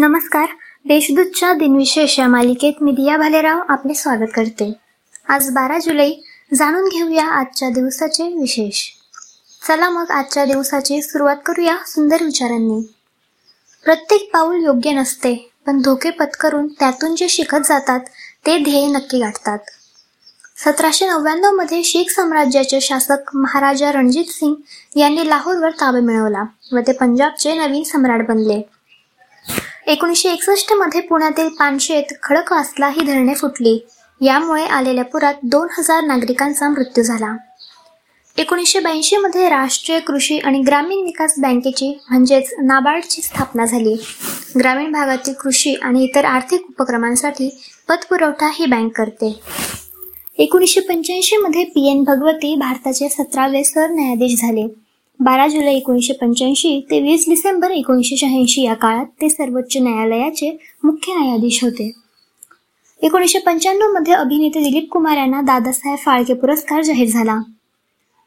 नमस्कार. देशदूतच्या दिनविशेष या मालिकेत मी दिया भालेराव आपले स्वागत करते. आज बारा जुलै. जाणून घेऊया आजच्या दिवसाचे विशेष. चला मग आजच्या दिवसाची सुरुवात करूया सुंदर विचारांनी. प्रत्येक पाऊल योग्य नसते पण धोके पत्करून त्यातून जे शिकत जातात ते ध्येय नक्की गाठतात. सतराशे नव्याण्णवमध्ये शीख साम्राज्याचे शासक महाराजा रणजित सिंग यांनी लाहोरवर ताबा मिळवला व ते पंजाबचे नवीन सम्राट बनले. एकोणीसशे एकसष्टमध्ये पुण्यातील पानशेत खडकवासला ही धरणे फुटली. यामुळे आलेल्या पुरात दोन हजार नागरिकांचा मृत्यू झाला. एकोणीसशे ब्याऐंशी मध्ये राष्ट्रीय कृषी आणि ग्रामीण विकास बँकेची म्हणजेच नाबार्डची स्थापना झाली. ग्रामीण भागातील कृषी आणि इतर आर्थिक उपक्रमांसाठी पतपुरवठा ही बँक करते. एकोणीसशे पंच्याऐंशी मध्ये पी एन भगवती भारताचे सतरावे सरन्यायाधीश झाले. बारा जुलै एकोणीसशे पंच्याऐंशी ते वीस डिसेंबर एकोणीसशे शहाऐंशी या काळात ते सर्वोच्च न्यायालयाचे मुख्य न्यायाधीश होते. एकोणीसशे पंच्याण्णवमध्ये अभिनेते दिलीप कुमार यांना दादासाहेब फाळके पुरस्कार जाहीर झाला.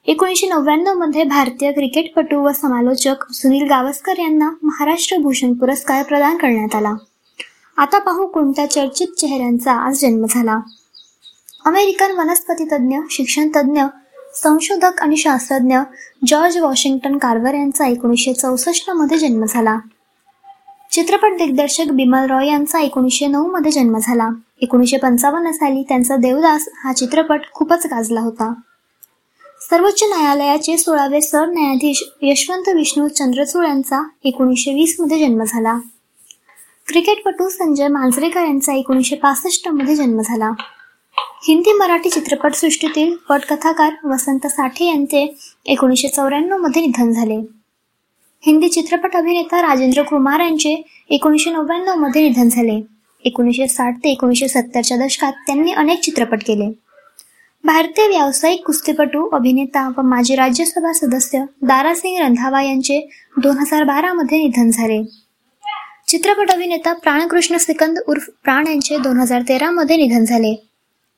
एकोणीसशे नव्याण्णवमध्ये भारतीय क्रिकेटपटू व समालोचक सुनील गावस्कर यांना महाराष्ट्र भूषण पुरस्कार प्रदान करण्यात आला. आता पाहू कोणत्या चर्चित चेहऱ्यांचा आज जन्म झाला. अमेरिकन वनस्पती तज्ज्ञ शिक्षण तज्ज्ञ संशोधक आणि शास्त्रज्ञ जॉर्ज वॉशिंग्टन कार्वर यांचा एकोणीसशे चौसष्टमध्ये जन्म झाला. चित्रपट दिग्दर्शक बिमल रॉय यांचा एकोणीसशे नऊ मध्ये जन्म झाला. एकोणीसशे पंचावन्न साली त्यांचा देवदास हा चित्रपट खूपच गाजला होता. सर्वोच्च न्यायालयाचे सोळावे सरन्यायाधीश यशवंत विष्णू चंद्रचूड यांचा एकोणीसशे वीसमध्ये जन्म झाला. क्रिकेटपटू संजय मांजरेकर यांचा एकोणीसशे पासष्टमध्ये जन्म झाला. हिंदी मराठी चित्रपटसृष्टीतील पटकथाकार वसंत साठे यांचे एकोणीसशे चौऱ्याण्णवमध्ये निधन झाले. हिंदी चित्रपट अभिनेता राजेंद्र कुमार यांचे एकोणीसशे नव्याण्णवमध्ये निधन झाले. एकोणीसशे साठ ते एकोणीसशे सत्तरच्या दशकात त्यांनी अनेक चित्रपट केले. भारतीय व्यावसायिक कुस्तीपटू अभिनेता व माजी राज्यसभा सदस्य दारासिंग रंधावा यांचे दोन हजार बारामध्ये निधन झाले. चित्रपट अभिनेता प्राणकृष्ण सिकंद उर्फ प्राण यांचे दोन हजार तेरामध्ये निधन झाले.